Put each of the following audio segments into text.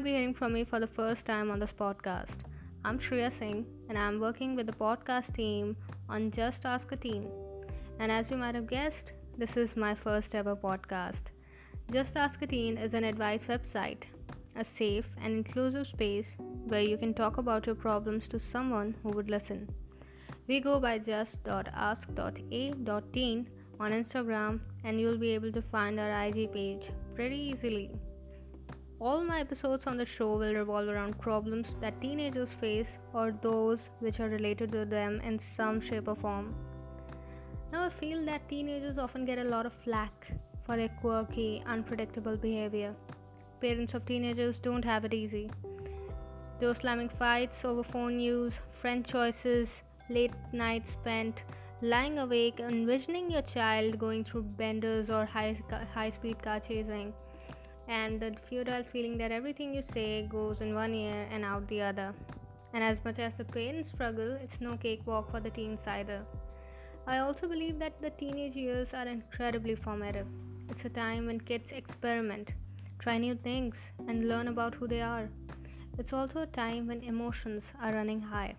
might be hearing from me for the first time on this podcast. I'm Shreya Singh, and I'm working with the podcast team on Just Ask a Teen. And as you might have guessed, this is my first ever podcast. Just Ask a Teen is an advice website, a safe and inclusive space where you can talk about your problems to someone who would listen. We go by just.ask.a.teen on Instagram, and you'll be able to find our IG page pretty easily. All my episodes on the show will revolve around problems that teenagers face or those which are related to them in some shape or form. Now, I feel that teenagers often get a lot of flack for their quirky, unpredictable behavior. Parents of teenagers don't have it easy. Those slamming fights over phone use, friend choices, late nights spent lying awake, envisioning your child going through benders or high, high speed car chasing and the futile feeling that everything you say goes in one ear and out the other. And as much as the parents struggle, it's no cakewalk for the teens either. I also believe that the teenage years are incredibly formative. It's a time when kids experiment, try new things, and learn about who they are. It's also a time when emotions are running high.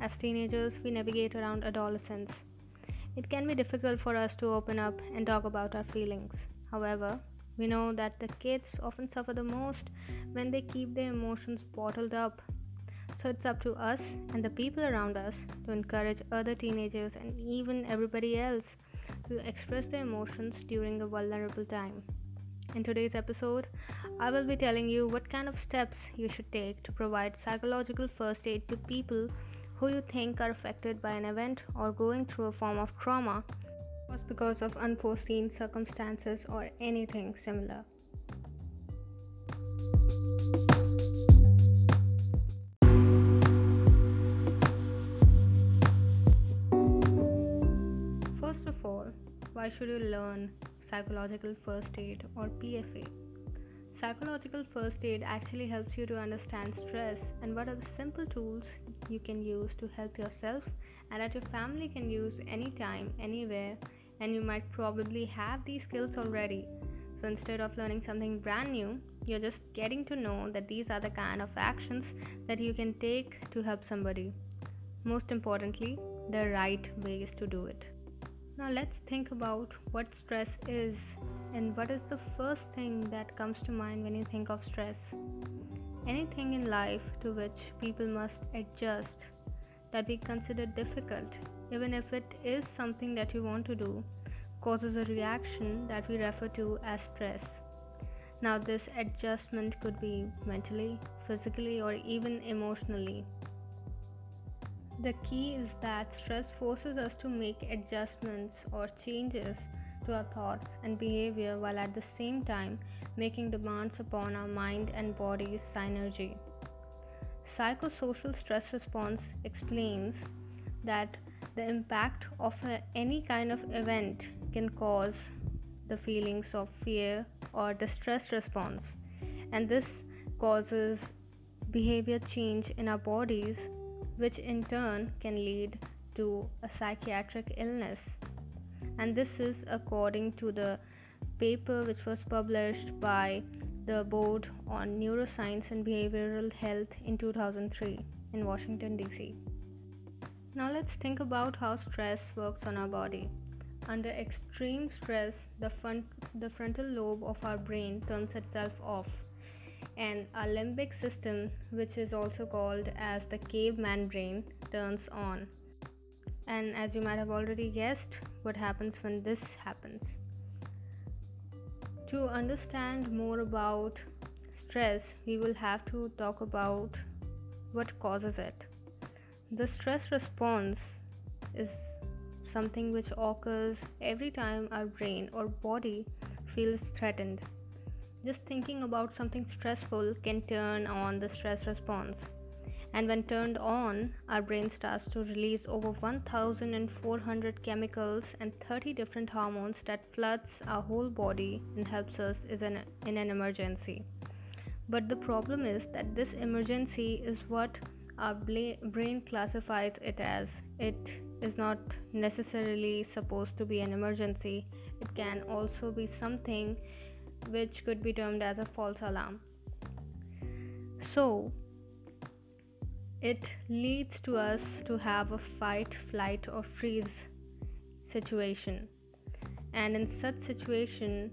As teenagers, we navigate around adolescence. It can be difficult for us to open up and talk about our feelings. However, we know that the kids often suffer the most when they keep their emotions bottled up. So it's up to us and the people around us to encourage other teenagers and even everybody else to express their emotions during a vulnerable time. In today's episode, I will be telling you what kind of steps you should take to provide psychological first aid to people who you think are affected by an event or going through a form of trauma was because of unforeseen circumstances or anything similar. First of all, why should you learn psychological first aid or PFA? Psychological first aid actually helps you to understand stress and what are the simple tools you can use to help yourself and that your family can use anytime, anywhere, and you might probably have these skills already. So instead of learning something brand new, you're just getting to know that these are the kind of actions that you can take to help somebody. Most importantly, the right ways to do it. Now, let's think about what stress is and what is the first thing that comes to mind when you think of stress. Anything in life to which people must adjust that we consider difficult, even if it is something that you want to do, causes a reaction that we refer to as stress. Now, this adjustment could be mentally, physically, or even emotionally. The key is that stress forces us to make adjustments or changes to our thoughts and behavior while at the same time making demands upon our mind and body's synergy. Psychosocial stress response explains that the impact of any kind of event can cause the feelings of fear or the stress response, and this causes behavior change in our bodies, which in turn can lead to a psychiatric illness. And this is according to the paper which was published by the Board on Neuroscience and Behavioral Health in 2003 in Washington, D.C. Now, let's think about how stress works on our body. Under extreme stress, the, front, the frontal lobe of our brain turns itself off, and our limbic system, which is also called as the caveman brain, turns on. And as you might have already guessed, what happens when this happens? To understand more about stress, we will have to talk about what causes it. The stress response is something which occurs every time our brain or body feels threatened. Just thinking about something stressful can turn on the stress response and when turned on, our brain starts to release over 1400 chemicals and 30 different hormones that floods our whole body and helps us in an emergency. But the problem is that this emergency is what our brain classifies it as. It is not necessarily supposed to be an emergency. It can also be something which could be termed as a false alarm. So, it leads to us to have a fight, flight, or freeze situation. And in such situation,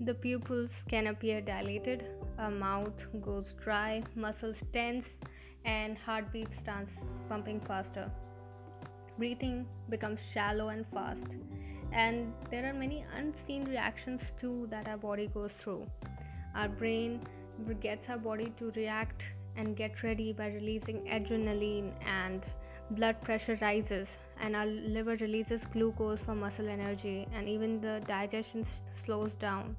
the pupils can appear dilated, a mouth goes dry, muscles tense, and heartbeat starts pumping faster. Breathing becomes shallow and fast. And there are many unseen reactions too that our body goes through. Our brain gets our body to react and get ready by releasing adrenaline and blood pressure rises and our liver releases glucose for muscle energy and even the digestion slows down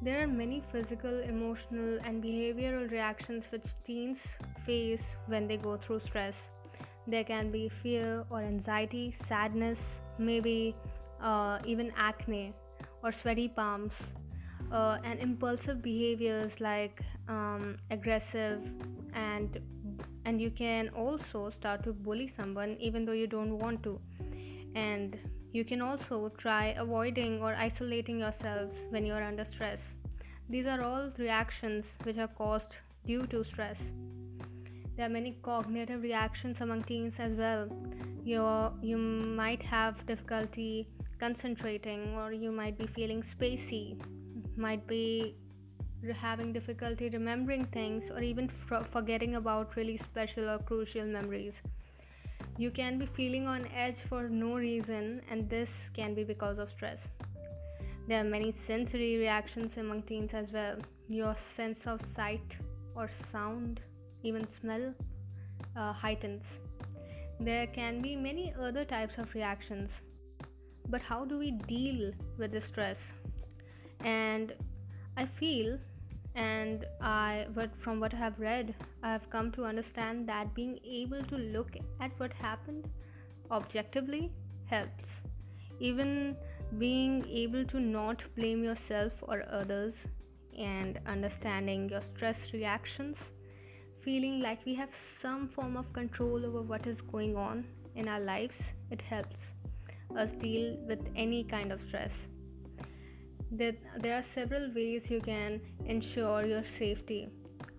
there are many physical emotional and behavioral reactions which teens face when they go through stress. There can be fear or anxiety sadness maybe uh, even acne or sweaty palms uh, and impulsive behaviors like um, aggressive and and you can also start to bully someone even though you don't want to. And you can also try avoiding or isolating yourselves when you are under stress. These are all reactions which are caused due to stress. There are many cognitive reactions among teens as well. You you might have difficulty concentrating or you might be feeling spacey might be having difficulty remembering things or even forgetting about really special or crucial memories. You can be feeling on edge for no reason, and this can be because of stress. There are many sensory reactions among teens as well. Your sense of sight or sound, even smell, uh, heightens. There can be many other types of reactions. But how do we deal with the stress? And I feel and I but from what I have read, I have come to understand that being able to look at what happened objectively helps. Even being able to not blame yourself or others and understanding your stress reactions, feeling like we have some form of control over what is going on in our lives, it helps us deal with any kind of stress that there are several ways you can ensure your safety.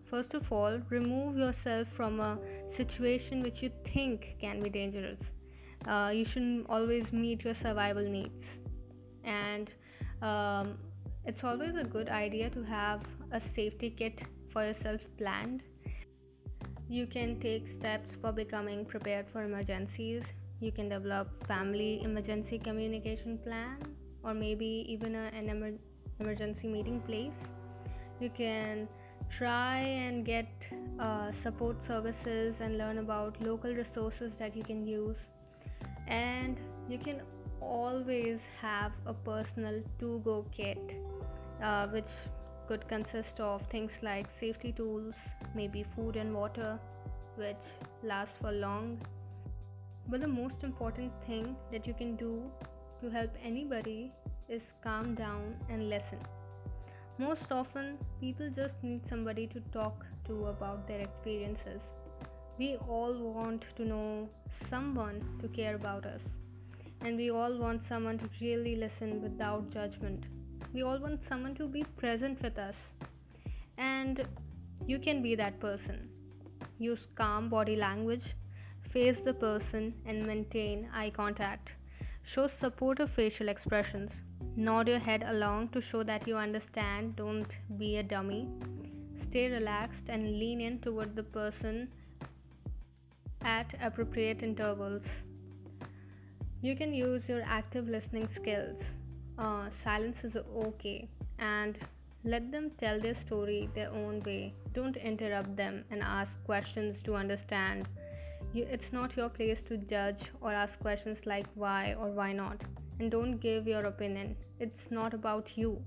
First of all, remove yourself from a situation which you think can be dangerous. Uh, you shouldn't always meet your survival needs, and um, it's always a good idea to have a safety kit for yourself planned. You can take steps for becoming prepared for emergencies. You can develop family emergency communication plan or maybe even a, an emer- emergency meeting place. You can try and get uh, support services and learn about local resources that you can use. And you can always have a personal to go kit uh, which could consist of things like safety tools maybe food and water which last for long. But the most important thing that you can do to help anybody is calm down and listen. Most often, people just need somebody to talk to about their experiences. We all want to know someone to care about us, and we all want someone to really listen without judgment. We all want someone to be present with us, and you can be that person. Use calm body language, face the person, and maintain eye contact. Show supportive facial expressions. Nod your head along to show that you understand. Don't be a dummy. Stay relaxed and lean in toward the person at appropriate intervals. You can use your active listening skills. Uh, silence is okay, and let them tell their story their own way. Don't interrupt them and ask questions to understand you, it's not your place to judge or ask questions like why or why not. And don't give your opinion. It's not about you.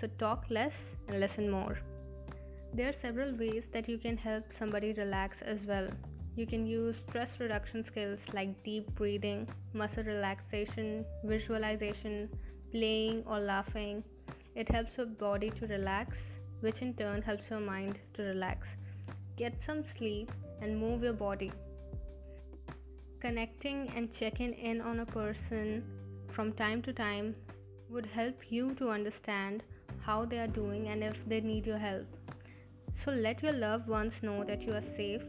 So talk less and listen more. There are several ways that you can help somebody relax as well. You can use stress reduction skills like deep breathing, muscle relaxation, visualization, playing, or laughing. It helps your body to relax, which in turn helps your mind to relax. Get some sleep and move your body connecting and checking in on a person from time to time would help you to understand how they are doing and if they need your help. So let your loved ones know that you are safe.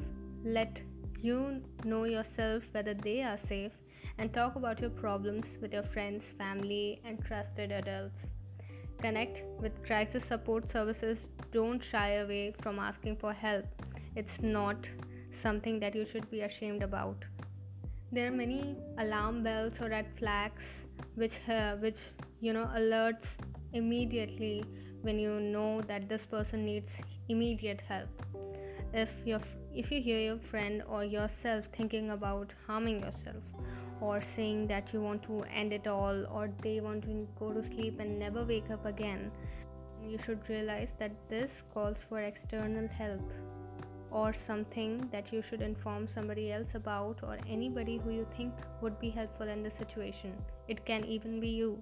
Let you know yourself whether they are safe and talk about your problems with your friends, family, and trusted adults. Connect with crisis support services. Don't shy away from asking for help. It's not something that you should be ashamed about. There are many alarm bells or red flags which uh, which you know alerts immediately when you know that this person needs immediate help. If you if you hear your friend or yourself thinking about harming yourself or saying that you want to end it all or they want to go to sleep and never wake up again, you should realize that this calls for external help or something that you should inform somebody else about or anybody who you think would be helpful in the situation. It can even be you.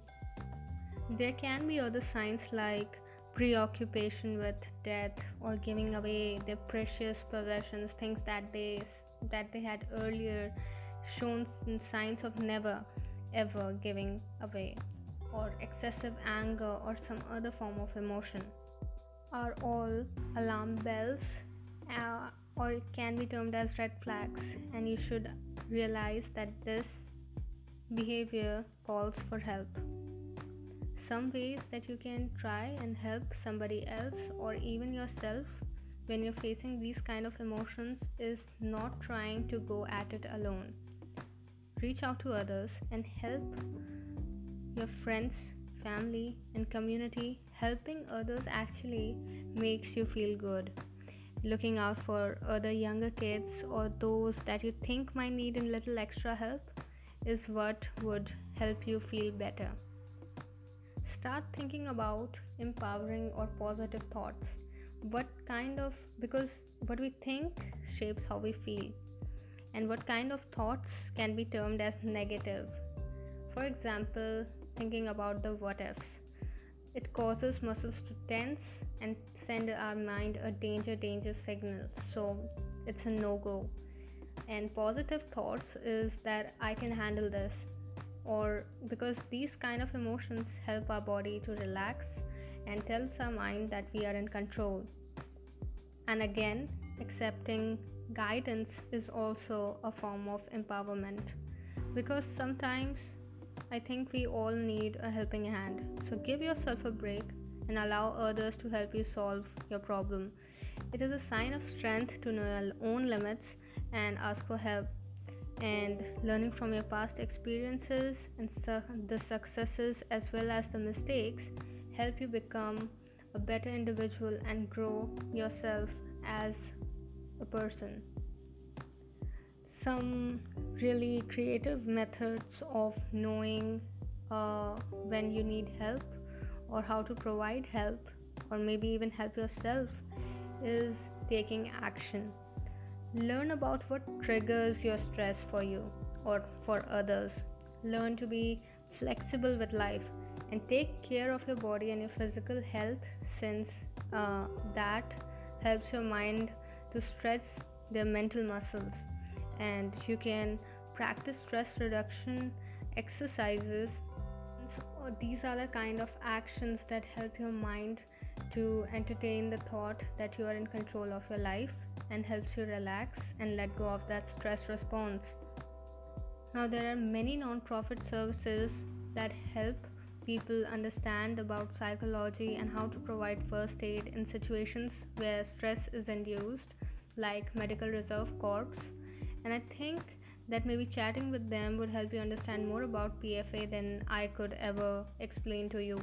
There can be other signs like preoccupation with death or giving away their precious possessions, things that they that they had earlier shown signs of never ever giving away, or excessive anger or some other form of emotion, are all alarm bells, uh, or it can be termed as red flags, and you should realize that this behavior calls for help. Some ways that you can try and help somebody else or even yourself when you're facing these kind of emotions is not trying to go at it alone reach out to others and help your friends, family, and community. Helping others actually makes you feel good. Looking out for other younger kids or those that you think might need a little extra help is what would help you feel better. Start thinking about empowering or positive thoughts. What kind of, because what we think shapes how we feel and what kind of thoughts can be termed as negative. For example, thinking about the what ifs. It causes muscles to tense and send our mind a danger danger signal. So it's a no go. And positive thoughts is that I can handle this or because these kind of emotions help our body to relax and tells our mind that we are in control. And again, accepting guidance is also a form of empowerment because sometimes I think we all need a helping hand. So give yourself a break and allow others to help you solve your problem. It is a sign of strength to know your own limits and ask for help. And learning from your past experiences and su- the successes as well as the mistakes help you become a better individual and grow yourself as a person. Some really creative methods of knowing uh, when you need help or how to provide help or maybe even help yourself is taking action. Learn about what triggers your stress for you or for others. Learn to be flexible with life and take care of your body and your physical health since uh, that helps your mind to stretch their mental muscles and you can practice stress reduction exercises. So these are the kind of actions that help your mind to entertain the thought that you are in control of your life and helps you relax and let go of that stress response. Now there are many non-profit services that help people understand about psychology and how to provide first aid in situations where stress is induced like Medical Reserve Corps, and I think that maybe chatting with them would help you understand more about PFA than I could ever explain to you.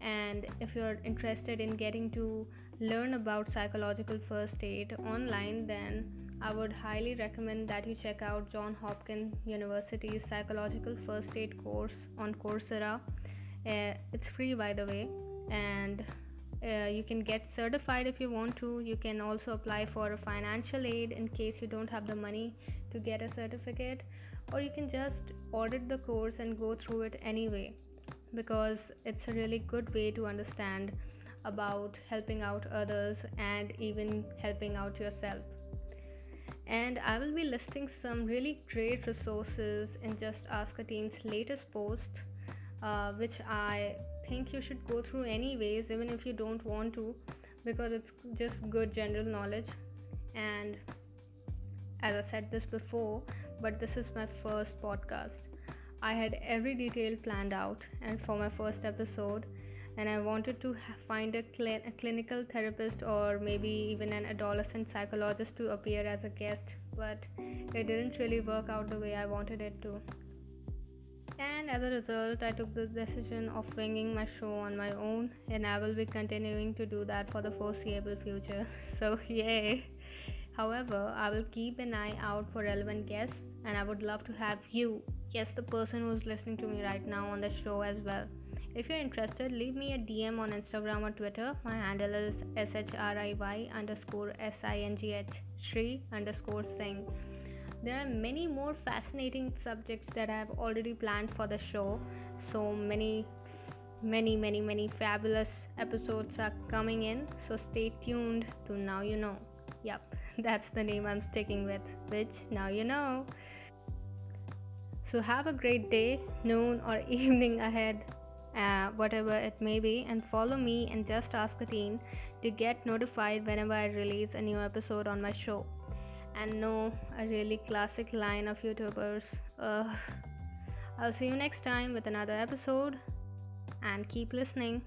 And if you're interested in getting to learn about psychological first aid online, then I would highly recommend that you check out John Hopkins University's psychological first aid course on Coursera. Uh, it's free, by the way, and uh, you can get certified if you want to. You can also apply for a financial aid in case you don't have the money to get a certificate, or you can just audit the course and go through it anyway because it's a really good way to understand about helping out others and even helping out yourself. And I will be listing some really great resources in Just Ask a Teen's latest post, uh, which I think you should go through anyways, even if you don't want to, because it's just good general knowledge. And as I said this before, but this is my first podcast. I had every detail planned out, and for my first episode, and I wanted to find a, cl- a, clinical therapist or maybe even an adolescent psychologist to appear as a guest, but it didn't really work out the way I wanted it to. And as a result, I took the decision of winging my show on my own, and I will be continuing to do that for the foreseeable future. So, yay! However, I will keep an eye out for relevant guests, and I would love to have you, yes, the person who's listening to me right now, on the show as well. If you're interested, leave me a DM on Instagram or Twitter. My handle is shriy underscore singh underscore singh. There are many more fascinating subjects that I have already planned for the show. So many, many, many, many fabulous episodes are coming in. So stay tuned to Now You Know. Yep, that's the name I'm sticking with, which now you know. So have a great day, noon, or evening ahead, uh, whatever it may be, and follow me and Just Ask a Teen to get notified whenever I release a new episode on my show. And know a really classic line of YouTubers. I'll see you next time with another episode, and keep listening.